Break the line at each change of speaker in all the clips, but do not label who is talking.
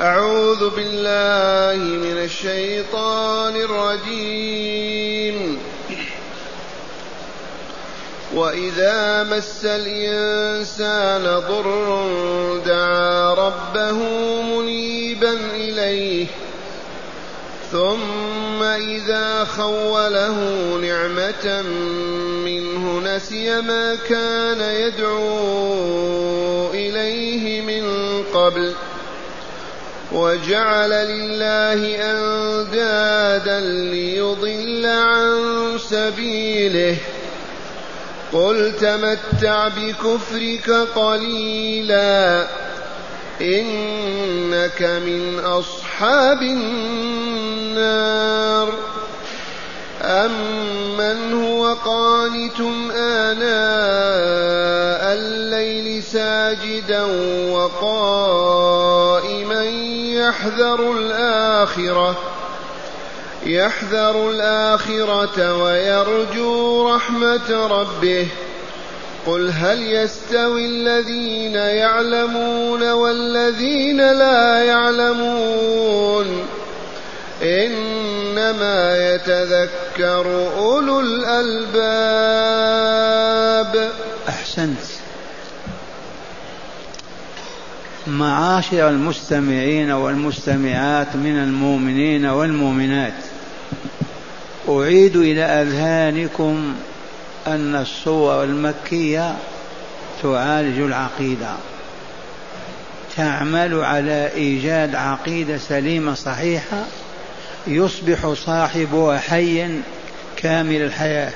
أعوذ بالله من الشيطان الرجيم. وإذا مس الإنسان ضر دعا ربه منيبا إليه ثم إذا خوله نعمة منه نسي ما كان يدعو إليه من قبل. وجعل لله أندادا ليضل عن سبيله. قل تمتع بكفرك قليلا إنك من أصحاب النار. أمن هو قانت آناء الليل ساجدا وقائما. يحذر الآخرة يحذر الآخرة ويرجو رحمة ربه. قل هل يستوي الذين يعلمون والذين لا يعلمون؟ إنما يتذكر أولو الألباب.
أحسنت. معاشر المستمعين والمستمعات من المؤمنين والمؤمنات. أعيد إلى أذهانكم أن الصور المكية تعالج العقيدة. تعمل على إيجاد عقيدة سليمة صحيحة يصبح صاحبها حيا كامل الحياة.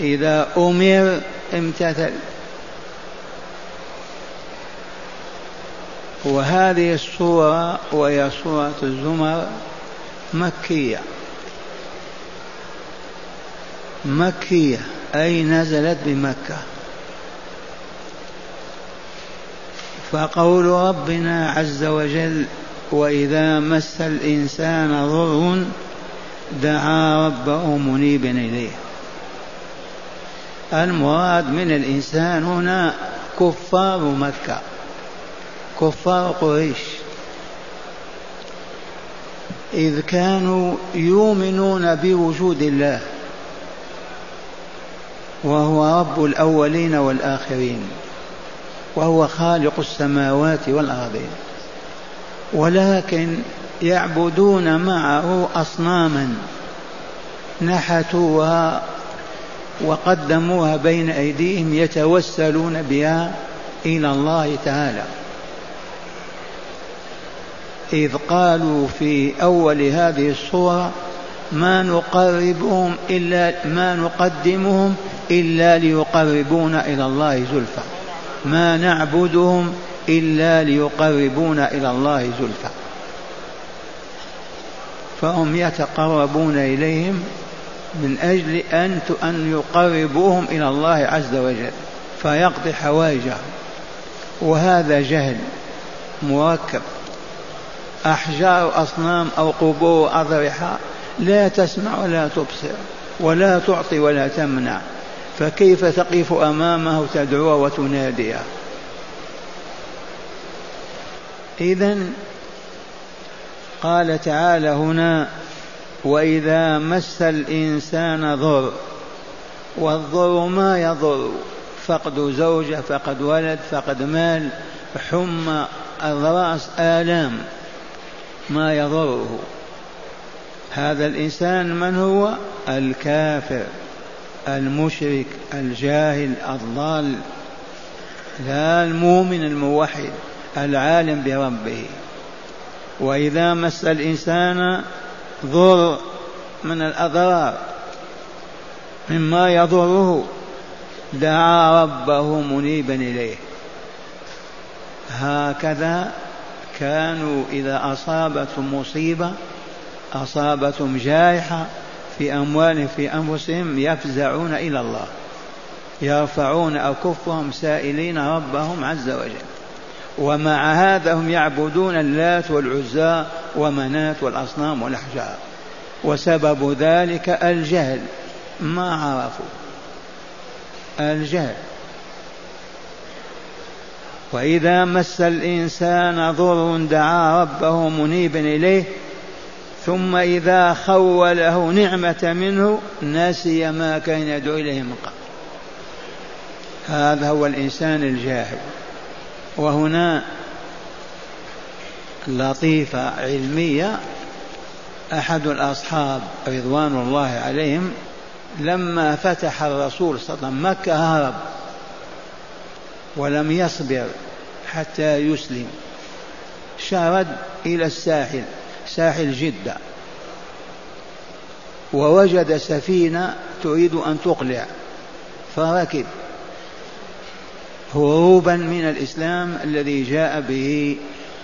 إذا أمر امتثل. وهذه الصورة وهي صورة الزمر مكية. مكية. أي نزلت بمكة. فقول ربنا عز وجل وإذا مس الإنسان ضر دعا ربه منيبا إليه. المراد من الإنسان هنا كفار مكة. كفار قريش. إذ كانوا يؤمنون بوجود الله وهو رب الأولين والآخرين وهو خالق السماوات والأرضين ولكن يعبدون معه أصناما نحتوها وقدموها بين أيديهم يتوسلون بها إلى الله تعالى. إذ قالوا في أول هذه الصورة ما نقربهم إلا ما نقدمهم إلا ليقربونا إلى الله زلفى. ما نعبدهم إلا ليقربونا إلى الله زلفى. فهم يتقربون إليهم من أجل أن أن يقربوهم إلى الله عز وجل. فيقضي حوائجهم. وهذا جهل مركب أحجار أصنام أو قبور أضرحة لا تسمع ولا تبصر ولا تعطي ولا تمنع فكيف تقف أمامه تدعوه وتناديه؟ إذا قال تعالى هنا وإذا مس الإنسان ضر والضر ما يضر فقد زوجة فقد ولد فقد مال حمى الرأس آلام. ما يضره. هذا الإنسان من هو? الكافر المشرك الجاهل الضال لا المؤمن الموحد العالم بربه. وإذا مس الإنسان ضر من الأضرار مما يضره دعا ربه منيبا إليه. هكذا كانوا إذا أصابتهم مصيبة أصابتهم جائحة في أموالهم في أنفسهم يفزعون إلى الله. يرفعون أكفهم سائلين ربهم عز وجل. ومع هذا هم يعبدون اللات والعزى ومنات والأصنام والأحجار. وسبب ذلك الجهل. ما عرفوا؟ الجهل. وإذا مس الإنسان ضر دعا ربه منيبا إليه ثم إذا خوله نعمة منه نسي ما كان يدعو إليه من قبل. هذا هو الإنسان الجاهل. وهنا لطيفة علمية أحد الأصحاب رضوان الله عليهم لما فتح الرسول صلى الله عليه وسلم مكة هرب. ولم يصبر حتى يسلم. شرد إلى الساحل ساحل جدة. ووجد سفينة تريد أن تقلع. فركب هروبا من الإسلام الذي جاء به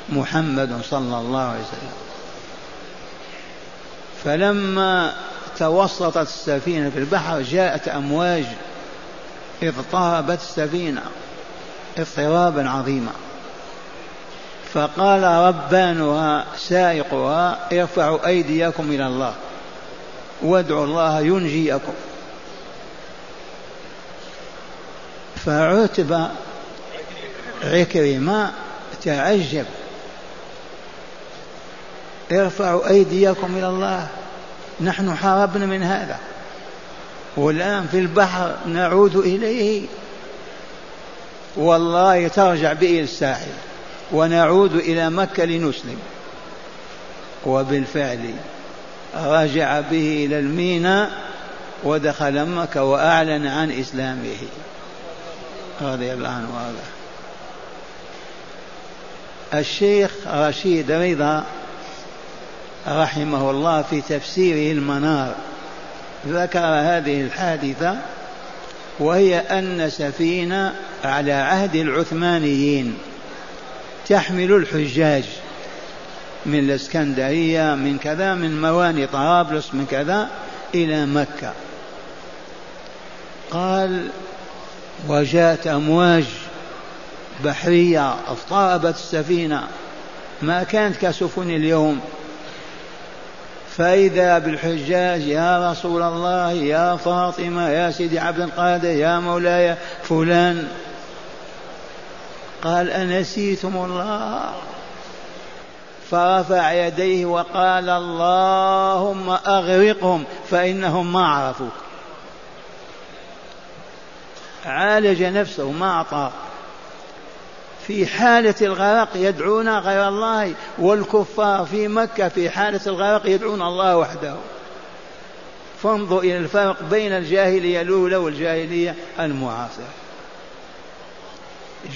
محمد صلى الله عليه وسلم. فلما توسطت السفينة في البحر جاءت أمواج. اضطربت السفينة. اضطرابا عظيما. فقال ربانها سائقها ارفعوا أيديكم إلى الله وادعوا الله ينجيكم. فعتب عكرمة تعجب ارفعوا أيديكم إلى الله نحن حاربنا من هذا والآن في البحر نعود إليه. والله ترجع به الساحل ونعود إلى مكة لنسلم. وبالفعل رجع به إلى الميناء ودخل مكة وأعلن عن إسلامه. رضي الله عنه وأرضاه. الشيخ رشيد رضا رحمه الله في تفسيره المنار ذكر هذه الحادثة وهي أن سفينة على عهد العثمانيين تحمل الحجاج من الإسكندرية من كذا من مواني طرابلس من كذا إلى مكة. قال وجاءت أمواج بحرية اضطربت السفينة. ما كانت كسفن اليوم. فإذا بالحجاج يا رسول الله يا فاطمة يا سيدي عبد القادر يا مولاي فلان. قال أنسيتم الله. فرفع يديه وقال اللهم أغرقهم فإنهم ما عرفوك. عالج نفسه ما أعطى في حالة الغرق يدعون غير الله والكفار في مكة في حالة الغرق يدعون الله وحده. فانظر إلى الفرق بين الجاهلية الأولى والجاهلية المعاصرة.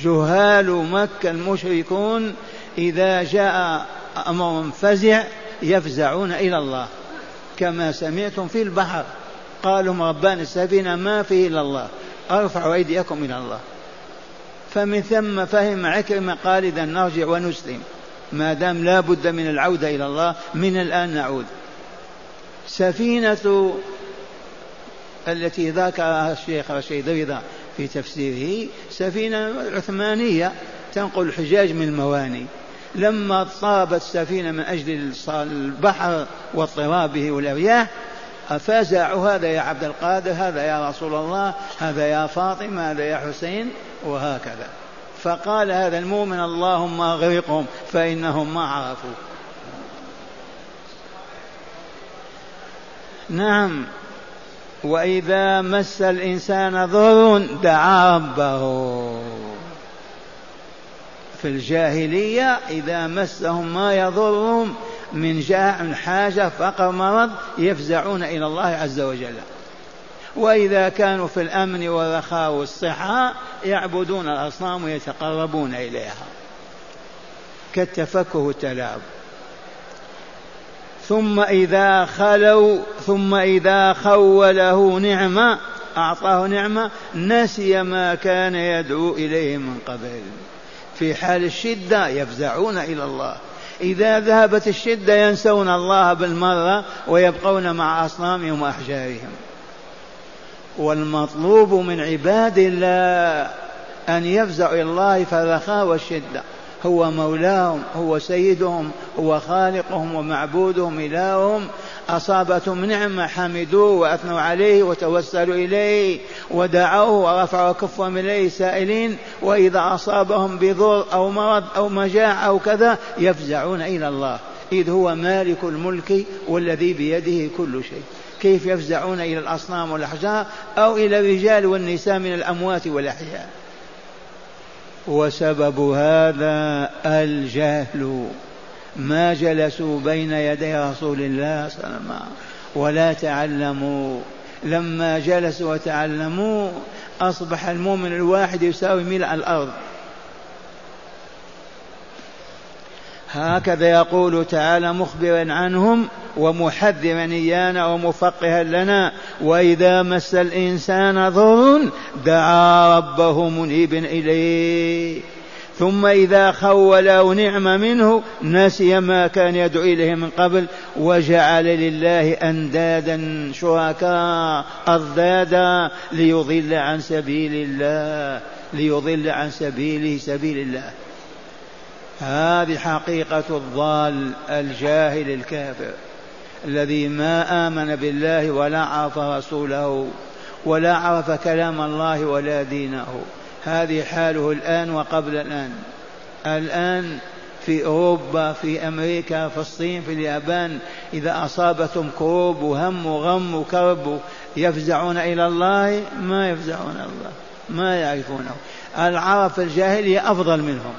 جهال مكة المشركون إذا جاء أمر فزع يفزعون إلى الله كما سمعتم في البحر. قالوا ربان السفينة ما فيه إلا الله أرفعوا أيديكم إلى الله. فمن ثم فهم عكرمة قال إذا نرجع ونسلم. ما دام لا بد من العودة إلى الله من الآن نعود. سفينة التي ذكرها الشيخ رشيد رضا في تفسيره سفينة عثمانية تنقل الحجاج من المواني. لما طابت السفينة من أجل البحر واضطرابه والأرياح أفزعوا هذا يا عبد القادر هذا يا رسول الله هذا يا فاطمة هذا يا حسين. وهكذا. فقال هذا المؤمن اللهم أغرقهم فإنهم ما عرفوا. نعم. وإذا مس الإنسان ضر دعا ربه. في الجاهلية إذا مسهم ما يضرهم من جاع حاجة فقر مرض يفزعون إلى الله عز وجل. وإذا كانوا في الأمن والرخاء والصحة يعبدون الأصنام ويتقربون إليها. كالتفكه والتلاعب ثم إذا خلوا ثم إذا خوله نعمة أعطاه نعمة نسي ما كان يدعو إليه من قبل. في حال الشدة يفزعون إلى الله. إذا ذهبت الشدة ينسون الله بالمرة ويبقون مع أصنامهم وأحجارهم. والمطلوب من عباد الله أن يفزعوا إلى الله في الرخاء والشدة. هو مولاهم هو سيدهم هو خالقهم ومعبودهم إلههم. أصابتهم نعمة حمدوه وأثنوا عليه وتوسلوا إليه ودعوه ورفعوا كفهم إليه سائلين. وإذا أصابهم بضر أو مرض أو مجاعة أو كذا يفزعون إلى الله. إذ هو مالك الملك والذي بيده كل شيء. كيف يفزعون إلى الأصنام والأحجار أو إلى الرجال والنساء من الأموات والأحياء. وسبب هذا الجهل ما جلسوا بين يدي رسول الله صلى الله عليه وسلم ولا تعلموا. لما جلسوا وتعلموا أصبح المؤمن الواحد يساوي ملء الأرض. هكذا يقول تعالى مخبرا عنهم ومحذرا إيانا ومفقها لنا وإذا مس الإنسان ضر دعا ربه منيبا إليه. ثم إذا خوله نعمة منه نسي ما كان يدعو إليه من قبل وجعل لله أندادا شركاء أضدادا ليضل عن سبيل الله ليضل عن سبيله سبيل الله. هذه حقيقة الضال الجاهل الكافر الذي ما آمن بالله ولا عرف رسوله ولا عرف كلام الله ولا دينه. هذه حاله الآن وقبل الآن. الآن في أوروبا في أمريكا في الصين في اليابان إذا أصابتهم كروب وهم وغم وكرب يفزعون إلى الله ما يفزعون الله ما يعرفونه. العرب الجاهلية أفضل منهم.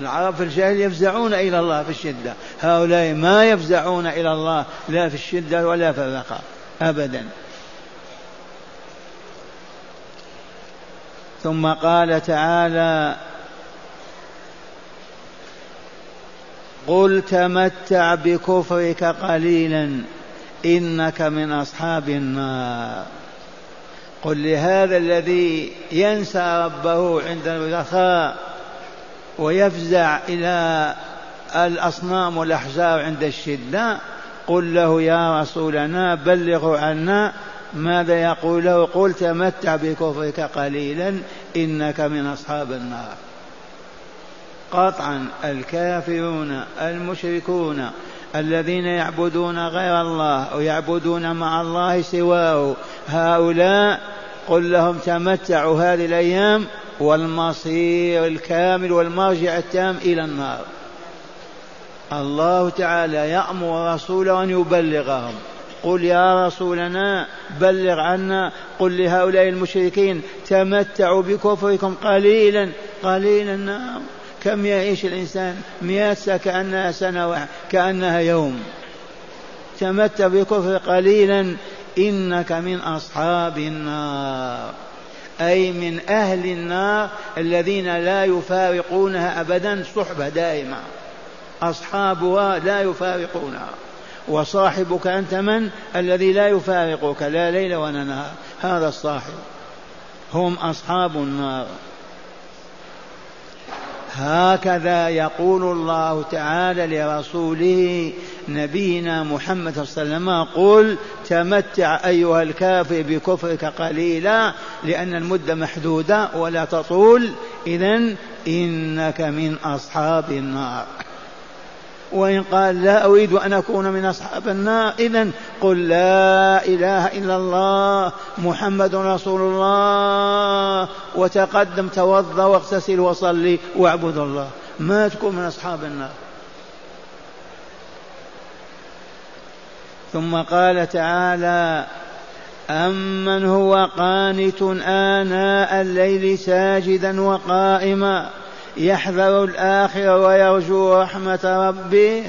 العرب في الجاهلية يفزعون إلى الله في الشدة. هؤلاء ما يفزعون إلى الله لا في الشدة ولا في الرخاء أبدا. ثم قال تعالى قل تمتع بكفرك قليلا إنك من أصحاب النار. قل لهذا الذي ينسى ربه عند الرخاء ويفزع إلى الأصنام والاحجار عند الشدة. قل له يا رسولنا بلغ عنا ماذا يقول له. قل تمتع بكفرك قليلا إنك من أصحاب النار. قطعا الكافرون المشركون الذين يعبدون غير الله أو يعبدون مع الله سواه هؤلاء قل لهم تمتعوا هذه الأيام والمصير الكامل والمرجع التام إلى النار. الله تعالى يأمر رسوله أن يبلغهم. قل يا رسولنا بلغ عنا. قل لهؤلاء المشركين تمتعوا بكفركم قليلا. قليلا نعم. كم يعيش الإنسان؟ مئة سنة كأنها سنة كأنها يوم. تمتع بكفر قليلا. إنك من أصحاب النار. أي من أهل النار الذين لا يفارقونها أبدا صحبة دائمة. أصحابها لا يفارقونها. وصاحبك أنت من؟ الذي لا يفارقك لا ليل ولا نهار. هذا الصاحب. هم أصحاب النار. هكذا يقول الله تعالى لرسوله نبينا محمد صلى الله عليه وسلم قل تمتع أيها الكافر بكفرك قليلا لأن المدة محدودة ولا تطول. إذا إنك من أصحاب النار. وإن قال لا أريد أن أكون من أصحاب النار إذا قل لا إله إلا الله محمد رسول الله وتقدم توضأ واغتسل وصلي واعبد الله. ما تكون من أصحاب النار. ثم قال تعالى أمن هو قانت آناء الليل ساجدا وقائما. يحذر الآخرة ويرجو رحمة ربه.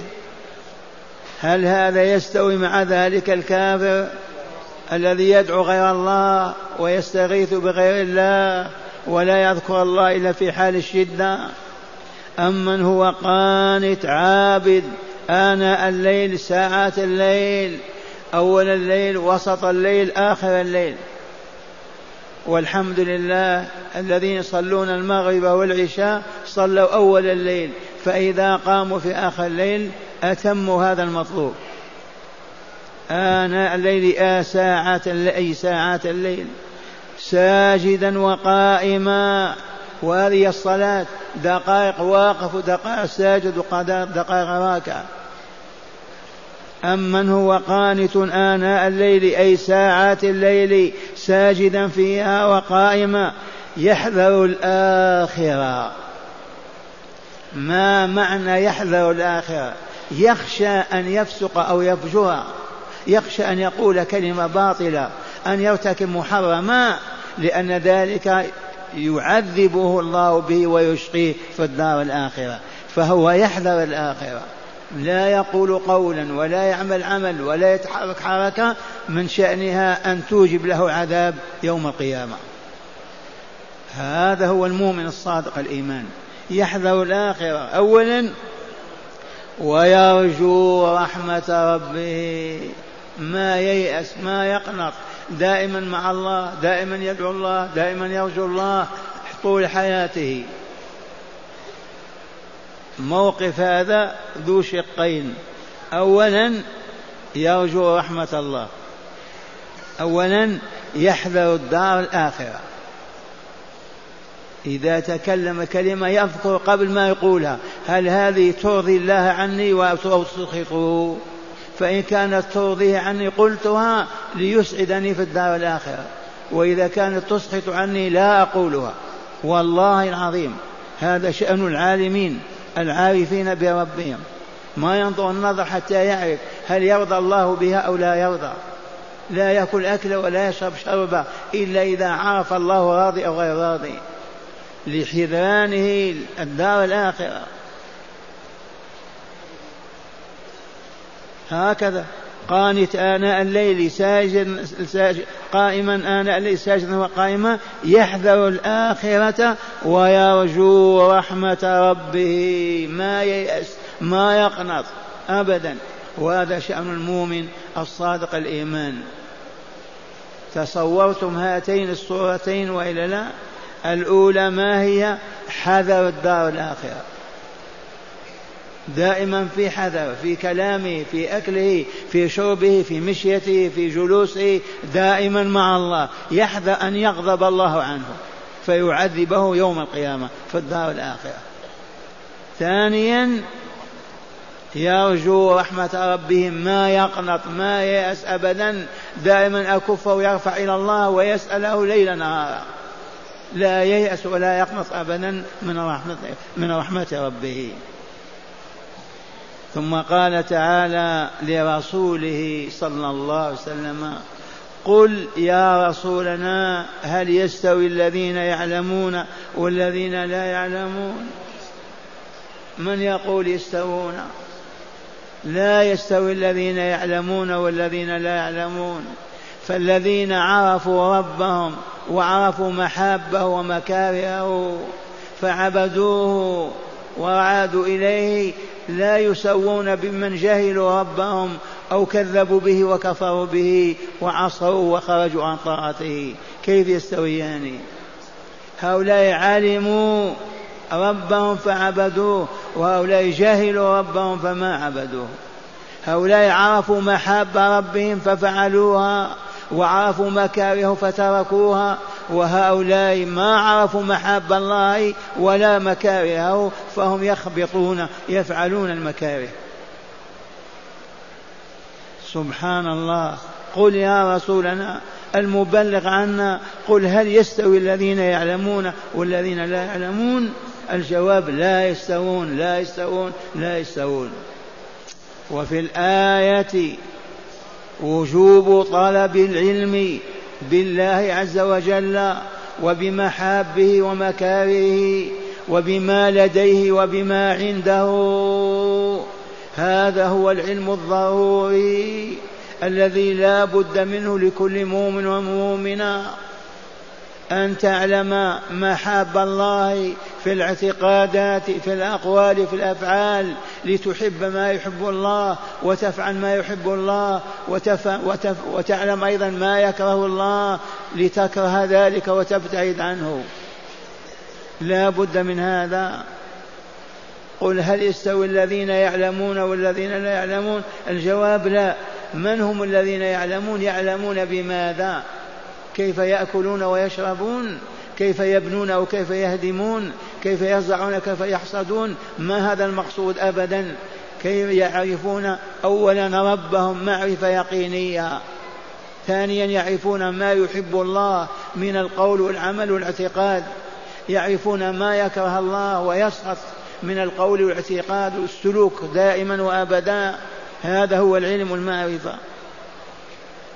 هل هذا يستوي مع ذلك الكافر الذي يدعو غير الله ويستغيث بغير الله ولا يذكر الله إلا في حال الشدة؟ أمن هو قانت عابد آناء الليل ساعات الليل أول الليل وسط الليل آخر الليل؟ والحمد لله الذين يصلون المغرب والعشاء صلوا أول الليل فإذا قاموا في آخر الليل أتموا هذا المطلوب. آناء الليل آه ساعات أي ساعات الليل. ساجدا وقائما. وهذه الصلاة دقائق واقف ودقائق ساجد ودقائق راكع أمن هو قانت آناء الليل أي ساعات الليل ساجدا فيها وقائما يحذر الآخرة. ما معنى يحذر الآخرة؟ يخشى أن يفسق أو يفجر. يخشى أن يقول كلمة باطلة أن يرتكب محرما لأن ذلك يعذبه الله به ويشقيه في الدار الآخرة. فهو يحذر الآخرة. لا يقول قولا ولا يعمل عمل ولا يتحرك حركة من شأنها أن توجب له عذاب يوم القيامة. هذا هو المؤمن الصادق الإيمان. يحذر الآخرة أولا ويرجو رحمة ربه. ما ييأس ما يقنط. دائما مع الله دائما يدعو الله دائما يرجو الله طول حياته. موقف هذا ذو شقين. اولا يرجو رحمة الله. اولا يحذر الدار الآخرة. إذا تكلم كلمة يذكر قبل ما يقولها. هل هذه ترضي الله عني أو تسخطه فإن كانت ترضيه عني قلتها ليسعدني في الدار الآخرة. وإذا كانت تسخط عني لا أقولها. والله العظيم هذا شأن العالمين. العارفين بربهم. ما ينظر النظر حتى يعرف هل يرضى الله بها أو لا يرضى. لا يأكل أكله ولا يشرب شربا إلا إذا عرف الله راضي أو غير راضي. لحذرانه الدار الآخرة. هكذا. قانت آناء الليل ساجد, ساجد قائما آناء الليل ساجدا وقائما يحذر الآخرة ويرجو رحمة ربه. ما ييأس ما يقنط أبدا. وهذا شأن المؤمن الصادق الإيمان. تصورتم هاتين الصورتين وإلا لا؟ الأولى ما هي؟ حذر الدار الآخرة. دائما في حذر في كلامه في أكله في شربه في مشيته في جلوسه دائما مع الله. يحذر أن يغضب الله عنه فيعذبه يوم القيامة في الدار الآخرة. ثانيا يرجو رحمة ربهم ما يقنط ما ييأس أبدا. دائما أكف ويرفع إلى الله ويسأله ليل نهارا. لا ييأس ولا يقنط أبدا من رحمة من رحمة ربه. ثم قال تعالى لرسوله صلى الله عليه وسلم قل يا رسولنا هل يستوي الذين يعلمون والذين لا يعلمون؟ من يقول يستوون؟ لا يستوي الذين يعلمون والذين لا يعلمون. فالذين عرفوا ربهم وعرفوا محابه ومكارهه فعبدوه وعادوا إليه لا يسوون بمن جهلوا ربهم أو كذبوا به وكفروا به وعصوا وخرجوا عن طاعته. كيف يستويان؟ هؤلاء علموا ربهم فعبدوه وهؤلاء جهلوا ربهم فما عبدوه. هؤلاء عرفوا محاب ربهم ففعلوها وعرفوا مكاره فتركوها وهؤلاء ما عرفوا محاب الله ولا مكارهه فهم يخبطون يفعلون المكاره. سبحان الله. قل يا رسولنا المبلغ عنا قل هل يستوي الذين يعلمون والذين لا يعلمون؟ الجواب لا يستوون لا يستوون لا يستوون. وفي الآية وجوب طلب العلم. بالله عز وجل وبمحابه ومكاره وبما لديه وبما عنده. هذا هو العلم الضروري الذي لا بد منه لكل مؤمن ومؤمنة. أن تعلم محاب الله في الاعتقادات في الأقوال في الأفعال لتحب ما يحب الله وتفعل ما يحب الله وتف وتف وتعلم أيضا ما يكره الله لتكره ذلك وتبتعد عنه. لا بد من هذا. قل هل يستوي الذين يعلمون والذين لا يعلمون؟ الجواب لا. من هم الذين يعلمون؟ يعلمون بماذا؟ كيف يأكلون ويشربون؟ كيف يبنون أو كيف يهدمون؟ كيف يزرعون كيف يحصدون؟ ما هذا المقصود أبدا؟ كيف يعرفون؟ أولا ربهم معرفة يقينية. ثانيا يعرفون ما يحب الله من القول والعمل والاعتقاد. يعرفون ما يكره الله ويسخط من القول والاعتقاد. والسلوك دائما وابدا. هذا هو العلم والمعرفه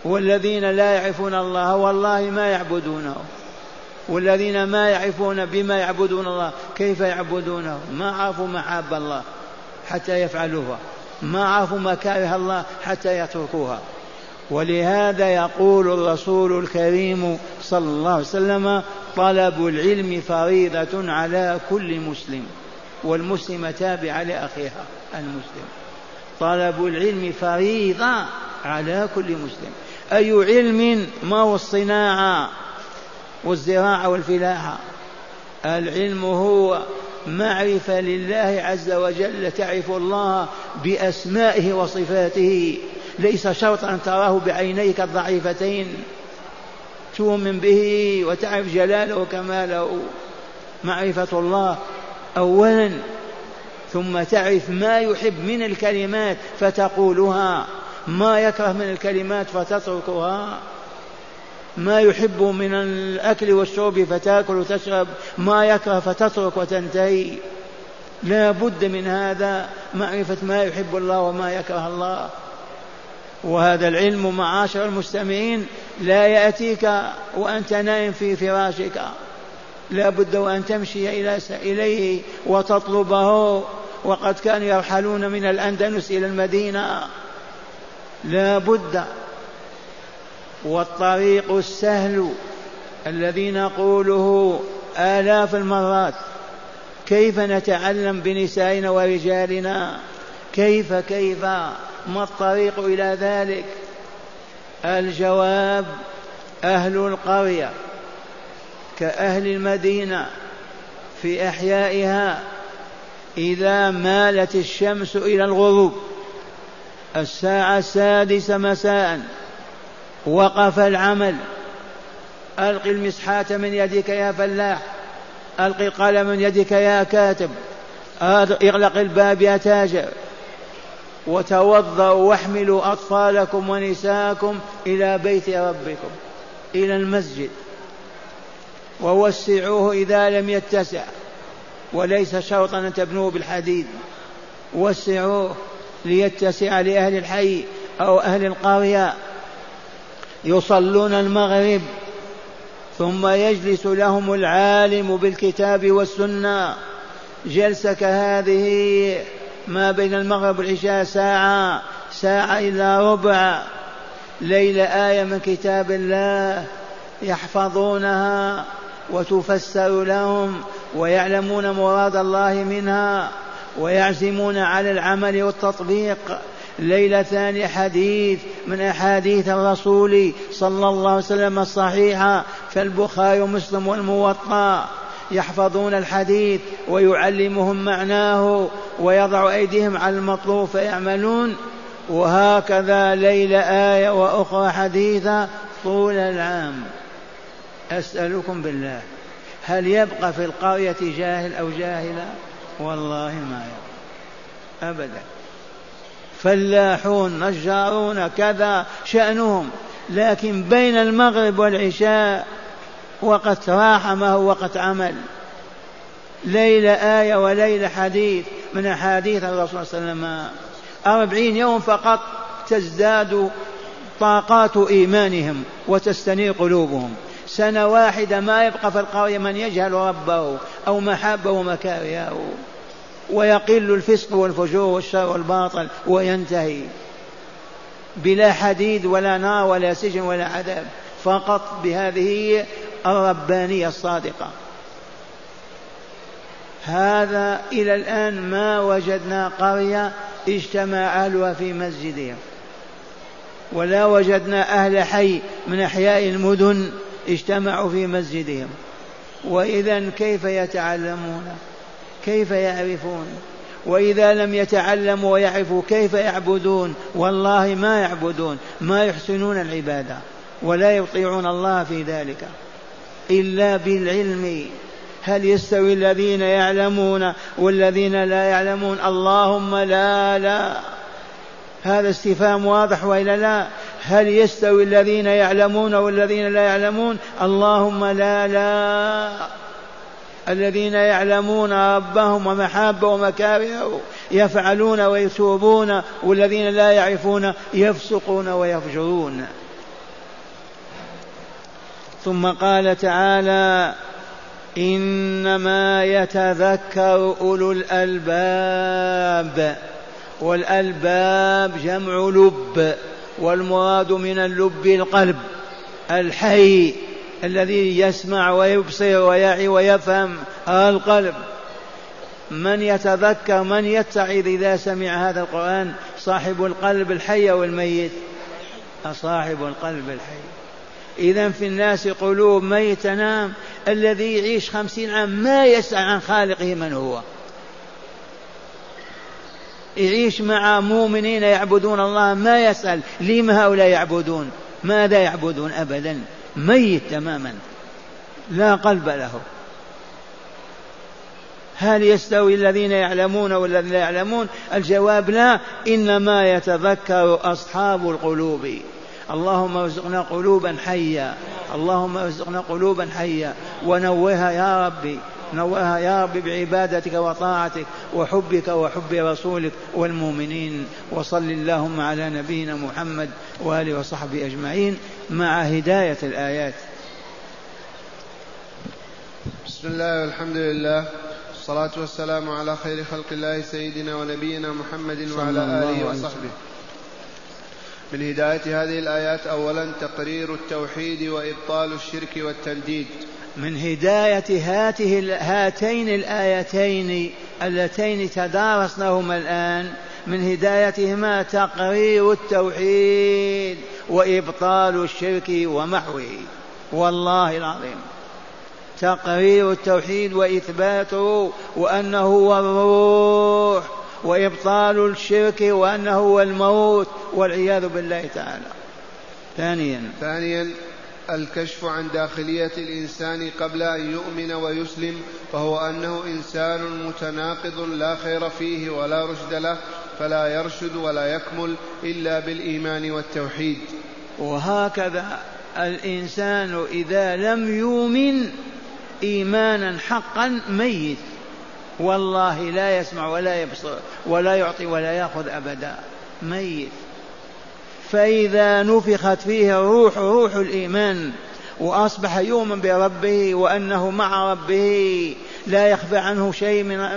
والذين لا يعرفون الله والله ما يعبدونه. والذين ما يعرفون بما يعبدون الله كيف يعبدونه؟ ما عرفوا محاب الله حتى يفعلوها. ما عرفوا مكاره الله حتى يتركوها. ولهذا يقول الرسول الكريم صلى الله عليه وسلم طلب العلم فريضة على كل مسلم والمسلمة تابعة لأخيها المسلم. طلب العلم فريضة على كل مسلم. أي علم ما هو الصناعة والزراعة والفلاحة؟ العلم هو معرفة لله عز وجل تعرف الله بأسمائه وصفاته. ليس شرطا أن تراه بعينيك الضعيفتين. تؤمن به وتعرف جلاله وكماله. معرفة الله أولا ثم تعرف ما يحب من الكلمات فتقولها. ما يكره من الكلمات فتتركها ما يحب من الأكل والشرب فتأكل وتشرب ما يكره فتترك وتنتهي. لا بد من هذا معرفة ما يحب الله وما يكره الله. وهذا العلم معاشر المستمعين لا يأتيك وأنت نائم في فراشك. لا بد وأن تمشي إلى إليه وتطلبه. وقد كانوا يرحلون من الأندلس إلى المدينة. لا بد والطريق السهل الذي نقوله آلاف المرات. كيف نتعلم بنسائنا ورجالنا؟ كيف كيف؟ ما الطريق إلى ذلك؟ الجواب أهل القرية كأهل المدينة في أحيائها إذا مالت الشمس إلى الغروب. الساعة السادسة مساء. وقف العمل. ألق المسحات من يدك يا فلاح. ألق القلم من يدك يا كاتب. اغلق الباب يا تاجر. وتوضأوا واحملوا أطفالكم ونساءكم إلى بيت ربكم إلى المسجد. ووسعوه إذا لم يتسع. وليس شرطا أن تبنوه بالحديد. وسعوه. ليتسع لأهل الحي أو أهل القرية. يصلون المغرب ثم يجلس لهم العالم بالكتاب والسنة. جلسة كهذه ما بين المغرب والعشاء ساعة ساعة إلا ربع. ليلة آية من كتاب الله يحفظونها وتفسر لهم ويعلمون مراد الله منها. ويعزمون على العمل والتطبيق ليلة ثانية حديث من أحاديث الرسول صلى الله عليه وسلم الصحيحة فالبخاري ومسلم والموطأ يحفظون الحديث ويعلمهم معناه ويضع أيديهم على المطلوب فيعملون. وهكذا ليلة آية وأخرى حديثة طول العام. أسألكم بالله هل يبقى في القرية جاهل أو جاهلة؟ والله ما يبقى أبدا. فلاحون نجارون كذا شأنهم لكن بين المغرب والعشاء وقت راحة ما هو وقت عمل. ليلة آية وليلة حديث من أحاديث الرسول صلى الله عليه وسلم. أربعين يوم فقط تزداد طاقات إيمانهم وتستنير قلوبهم. سنة واحدة ما يبقى في القرية من يجهل ربه أو محبه ومكارهه. ويقل الفسق والفجور والشر والباطل وينتهي. بلا حديد ولا نار ولا سجن ولا عذاب. فقط بهذه الربانية الصادقة. هذا إلى الآن ما وجدنا قرية اجتمع أهلها في مسجدهم. ولا وجدنا أهل حي من أحياء المدن اجتمعوا في مسجدهم. وإذا كيف يتعلمون؟ كيف يعرفون؟ وإذا لم يتعلموا ويعرفوا كيف يعبدون؟ والله ما يعبدون ما يحسنون العبادة ولا يطيعون الله في ذلك. إلا بالعلم. هل يستوي الذين يعلمون والذين لا يعلمون؟ اللهم لا لا. هذا استفهام واضح وإلا لا؟ هل يستوي الذين يعلمون والذين لا يعلمون؟ اللهم لا لا. الذين يعلمون ربهم ومحابه ومكارهه يفعلون ويتوبون والذين لا يعرفون يفسقون ويفجرون. ثم قال تعالى إنما يتذكر أولو الألباب. والألباب جمع لب والمراد من اللب القلب الحي الذي يسمع ويبصر ويعي ويفهم القلب. من يتذكر من يتعظ إذا سمع هذا القرآن؟ صاحب القلب الحي أو الميت؟ صاحب القلب الحي. إذا في الناس قلوب ميتة نام الذي يعيش خمسين عام ما يسأل عن خالقه من هو. يعيش مع مؤمنين يعبدون الله ما يسأل لما هؤلاء يعبدون؟ ماذا يعبدون أبدا؟ ميت تماما. لا قلب له. هل يستوي الذين يعلمون والذين لا يعلمون؟ الجواب لا. إنما يتذكر أصحاب القلوب. اللهم ارزقنا قلوبا حية اللهم ارزقنا قلوبا حية ونوها يا ربي. نوها يا رب بعبادتك وطاعتك وحبك وحب رسولك والمؤمنين. وصل اللهم على نبينا محمد وآله وصحبه أجمعين مع هداية الآيات.
بسم الله والحمد لله. والصلاة والسلام على خير خلق الله سيدنا ونبينا محمد وعلى آله وصحبه. من هداية هذه الآيات أولا تقرير التوحيد وإبطال الشرك والتنديد.
من هداية هاته هاتين الآيتين اللتين تدارسناهما الآن من هدايتهما تقرير التوحيد وإبطال الشرك ومحوه. والله العظيم. تقرير التوحيد وإثباته وأنه هو الروح. وإبطال الشرك وأنه هو الموت والعياذ بالله تعالى. ثانيا.
ثانيا الكشف عن داخلية الإنسان قبل أن يؤمن ويسلم فهو أنه إنسان متناقض لا خير فيه ولا رشد له فلا يرشد ولا يكمل إلا بالإيمان والتوحيد.
وهكذا الإنسان إذا لم يؤمن إيمانا حقا ميت. والله لا يسمع ولا يبصر ولا يعطي ولا يأخذ أبدا. ميت. فإذا نفخت فيه الروح روح الإيمان وأصبح يؤمن بربه وأنه مع ربه لا يخفى عنه شيء من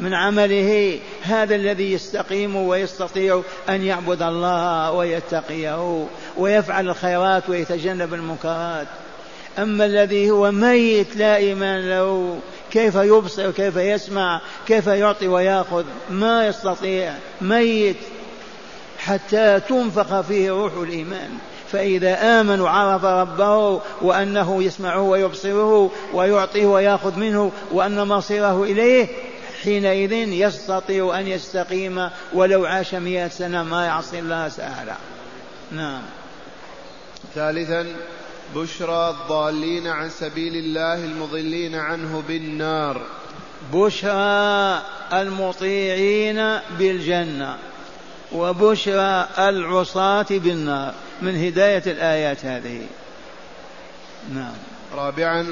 من عمله هذا الذي يستقيم ويستطيع أن يعبد الله ويتقيه ويفعل الخيرات ويتجنب المنكرات. أما الذي هو ميت لا إيمان له كيف يبصر كيف يسمع كيف يعطي ويأخذ ما يستطيع ميت. حتى تنفخ فيه روح الإيمان. فإذا آمن وعرف ربه وأنه يسمعه ويبصره ويعطيه ويأخذ منه وأن مصيره إليه حينئذ يستطيع أن يستقيم ولو عاش مئة سنة ما يعصي الله تعالى نعم.
ثالثا بشرى الضالين عن سبيل الله المضلين عنه بالنار.
بشرى المطيعين بالجنة وبشرى العصاة بالنار. من هداية الآيات هذه. نعم.
رابعا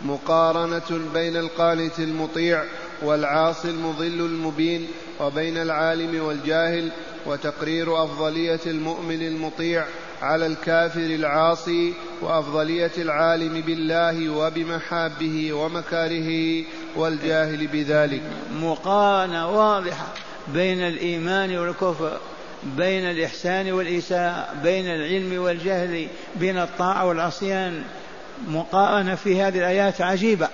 مقارنة بين القانت المطيع والعاصي المضل المبين وبين العالم والجاهل وتقرير أفضلية المؤمن المطيع على الكافر العاصي وأفضلية العالم بالله وبمحابه ومكاره والجاهل بذلك.
مقارنة واضحة بين الإيمان والكفر بين الإحسان والإساءة بين العلم والجهل بين الطاعة والعصيان. مقارنة في هذه الآيات عجيبة.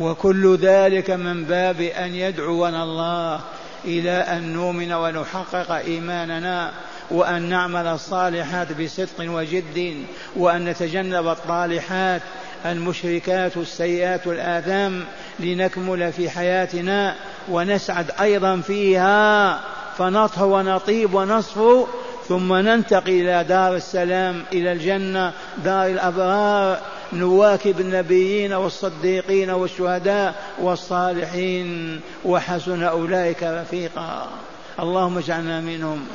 وكل ذلك من باب أن يدعونا الله إلى أن نؤمن ونحقق إيماننا. وأن نعمل الصالحات بصدق وجد وأن نتجنب الطالحات المشركات السيئات الآثام لنكمل في حياتنا ونسعد أيضا فيها فنطهو ونطيب ونصفو ثم ننتقل إلى دار السلام إلى الجنة دار الأبرار نواكب النبيين والصديقين والشهداء والصالحين وحسن أولئك رفيقا. اللهم اجعلنا منهم.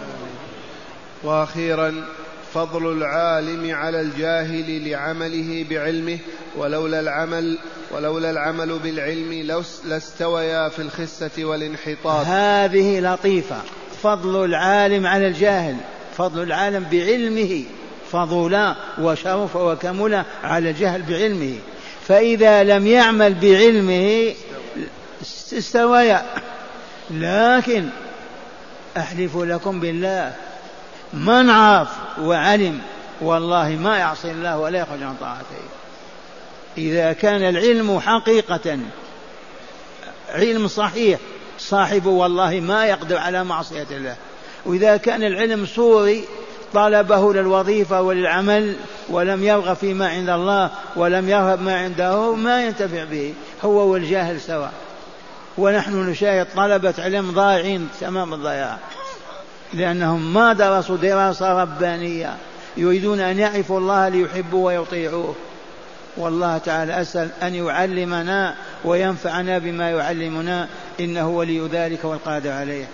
وأخيرا فضل العالم على الجاهل لعمله بعلمه ولولا العمل ولولا العمل بالعلم لاستويا في الخسة والانحطاط.
هذه لطيفة. فضل العالم على الجاهل فضل العالم بعلمه فضلا وشرف وكمل على الجهل بعلمه. فإذا لم يعمل بعلمه استويا لكن أحلف لكم بالله من عرف وعلم والله ما يعصي الله ولا يخرج عن طاعته. إذا كان العلم حقيقة علم صحيح صاحبه والله ما يقدر على معصية الله. وإذا كان العلم صوري طلبه للوظيفة وللعمل ولم يرغب فيما عند الله ولم يرهب ما عنده ما ينتفع به هو والجاهل سواء. ونحن نشاهد طلبة علم ضائعين تمام الضياع. لأنهم ما درسوا دراسة ربانية. يريدون أن يعرفوا الله ليحبوا ويطيعوه. والله تعالى أسأل أن يعلمنا وينفعنا بما يعلمنا. إنه ولي ذلك والقادر عليه.